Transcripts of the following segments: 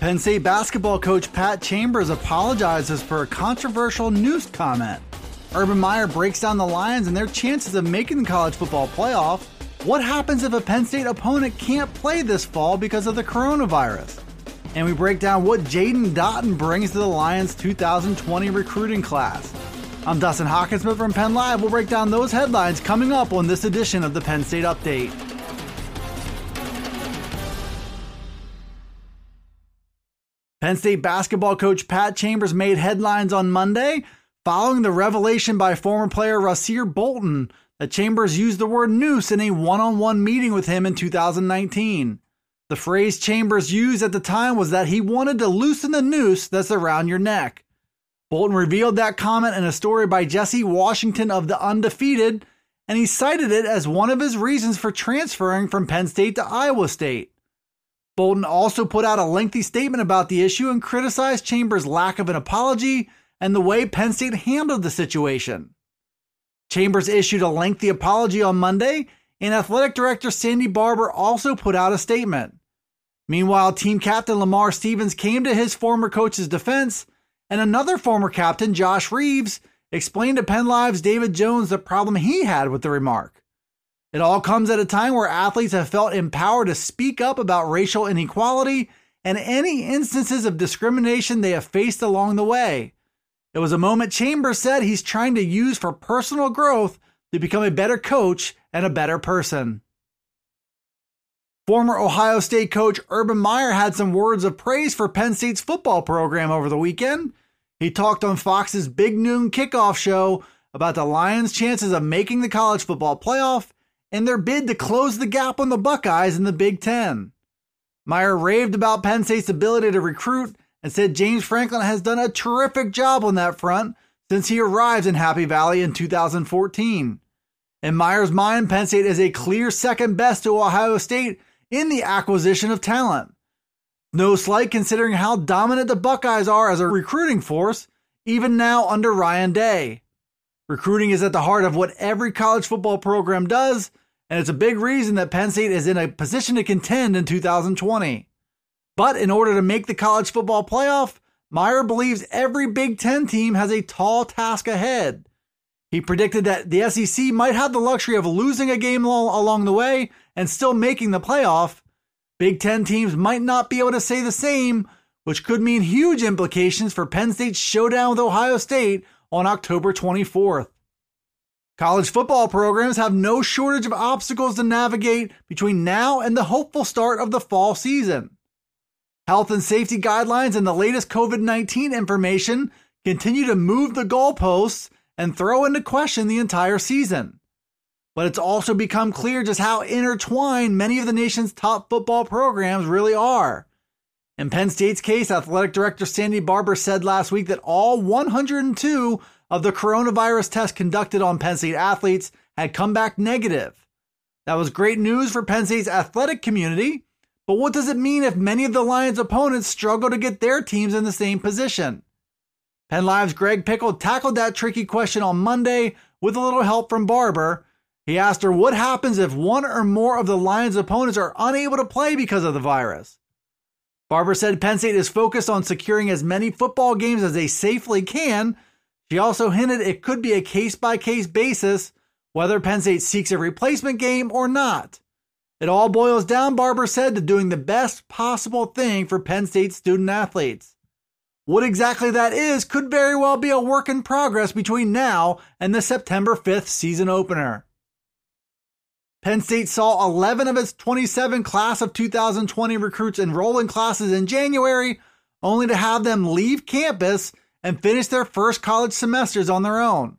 Penn State basketball coach Pat Chambers apologizes for a controversial news comment. Urban Meyer breaks down the Lions and their chances of making the college football playoff. What happens if a Penn State opponent can't play this fall because of the coronavirus? And we break down what Jaden Dottin brings to the Lions 2020 recruiting class. I'm Dustin Hockensmith from Penn Live. We'll break down those headlines coming up on this edition of the Penn State Update. Penn State basketball coach Pat Chambers made headlines on Monday following the revelation by former player Rasir Bolton that Chambers used the word noose in a one on one meeting with him in 2019. The phrase Chambers used at the time was that he wanted to loosen the noose that's around your neck. Bolton revealed that comment in a story by Jesse Washington of The Undefeated, and he cited it as one of his reasons for transferring from Penn State to Iowa State. Bolton also put out a lengthy statement about the issue and criticized Chambers' lack of an apology and the way Penn State handled the situation. Chambers issued a lengthy apology on Monday, and athletic director Sandy Barbour also put out a statement. Meanwhile, team captain Lamar Stevens came to his former coach's defense, and another former captain, Josh Reeves, explained to Penn Live's David Jones the problem he had with the remark. It all comes at a time where athletes have felt empowered to speak up about racial inequality and any instances of discrimination they have faced along the way. It was a moment Chambers said he's trying to use for personal growth to become a better coach and a better person. Former Ohio State coach Urban Meyer had some words of praise for Penn State's football program over the weekend. He talked on Fox's Big Noon kickoff show about the Lions' chances of making the college football playoff in their bid to close the gap on the Buckeyes in the Big Ten. Meyer raved about Penn State's ability to recruit and said James Franklin has done a terrific job on that front since he arrived in Happy Valley in 2014. In Meyer's mind, Penn State is a clear second best to Ohio State in the acquisition of talent. No slight considering how dominant the Buckeyes are as a recruiting force, even now under Ryan Day. Recruiting is at the heart of what every college football program does, and it's a big reason that Penn State is in a position to contend in 2020. But in order to make the college football playoff, Meyer believes every Big Ten team has a tall task ahead. He predicted that the SEC might have the luxury of losing a game along the way and still making the playoff. Big Ten teams might not be able to say the same, which could mean huge implications for Penn State's showdown with Ohio State on October 24th. College football programs have no shortage of obstacles to navigate between now and the hopeful start of the fall season. Health and safety guidelines and the latest COVID 19 information continue to move the goalposts and throw into question the entire season. But it's also become clear just how intertwined many of the nation's top football programs really are. In Penn State's case, athletic director Sandy Barbour said last week that all 102 of the coronavirus tests conducted on Penn State athletes had come back negative. That was great news for Penn State's athletic community, but what does it mean if many of the Lions' opponents struggle to get their teams in the same position? Penn Live's Greg Pickle tackled that tricky question on Monday with a little help from Barbour. He asked her what happens if one or more of the Lions' opponents are unable to play because of the virus. Barbour said Penn State is focused on securing as many football games as they safely can she also hinted it could be a case by case basis whether Penn State seeks a replacement game or not. It all boils down, Barbour said, to doing the best possible thing for Penn State student athletes. What exactly that is could very well be a work in progress between now and the September 5th season opener. Penn State saw 11 of its 27 class of 2020 recruits enroll in classes in January, only to have them leave campus and finish their first college semesters on their own.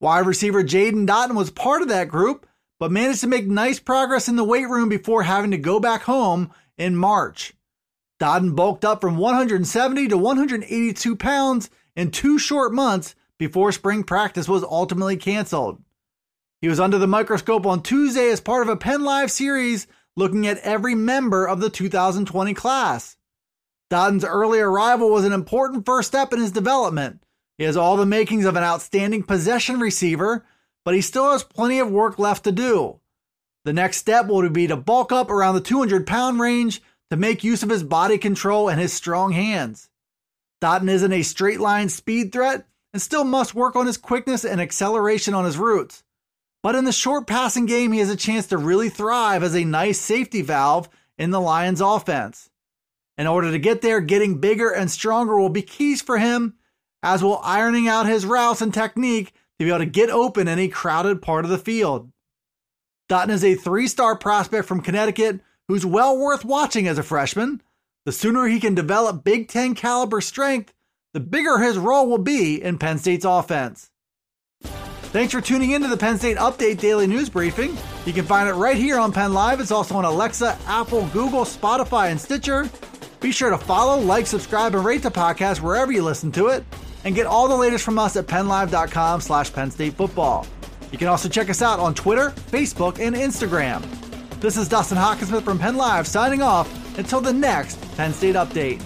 Wide receiver Jaden Dottin was part of that group, but managed to make nice progress in the weight room before having to go back home in March. Dottin bulked up from 170 to 182 pounds in two short months before spring practice was ultimately canceled. He was under the microscope on Tuesday as part of a Penn Live series looking at every member of the 2020 class. Dottin's early arrival was an important first step in his development. He has all the makings of an outstanding possession receiver, but he still has plenty of work left to do. The next step will be to bulk up around the 200 pound range to make use of his body control and his strong hands. Dottin isn't a straight line speed threat and still must work on his quickness and acceleration on his routes. But in the short passing game, he has a chance to really thrive as a nice safety valve in the Lions offense. In order to get there, getting bigger and stronger will be keys for him, as will ironing out his routes and technique to be able to get open in a crowded part of the field. Dottin is a three star prospect from Connecticut who's well worth watching as a freshman. The sooner he can develop Big Ten caliber strength, the bigger his role will be in Penn State's offense. Thanks for tuning in to the Penn State Update Daily News Briefing. You can find it right here on Penn Live. It's also on Alexa, Apple, Google, Spotify, and Stitcher. Be sure to follow, like, subscribe, and rate the podcast wherever you listen to it. And get all the latest from us at PennLive.com slash Penn State Football. You can also check us out on Twitter, Facebook, and Instagram. This is Dustin Hockensmith from Penn Live signing off until the next Penn State Update.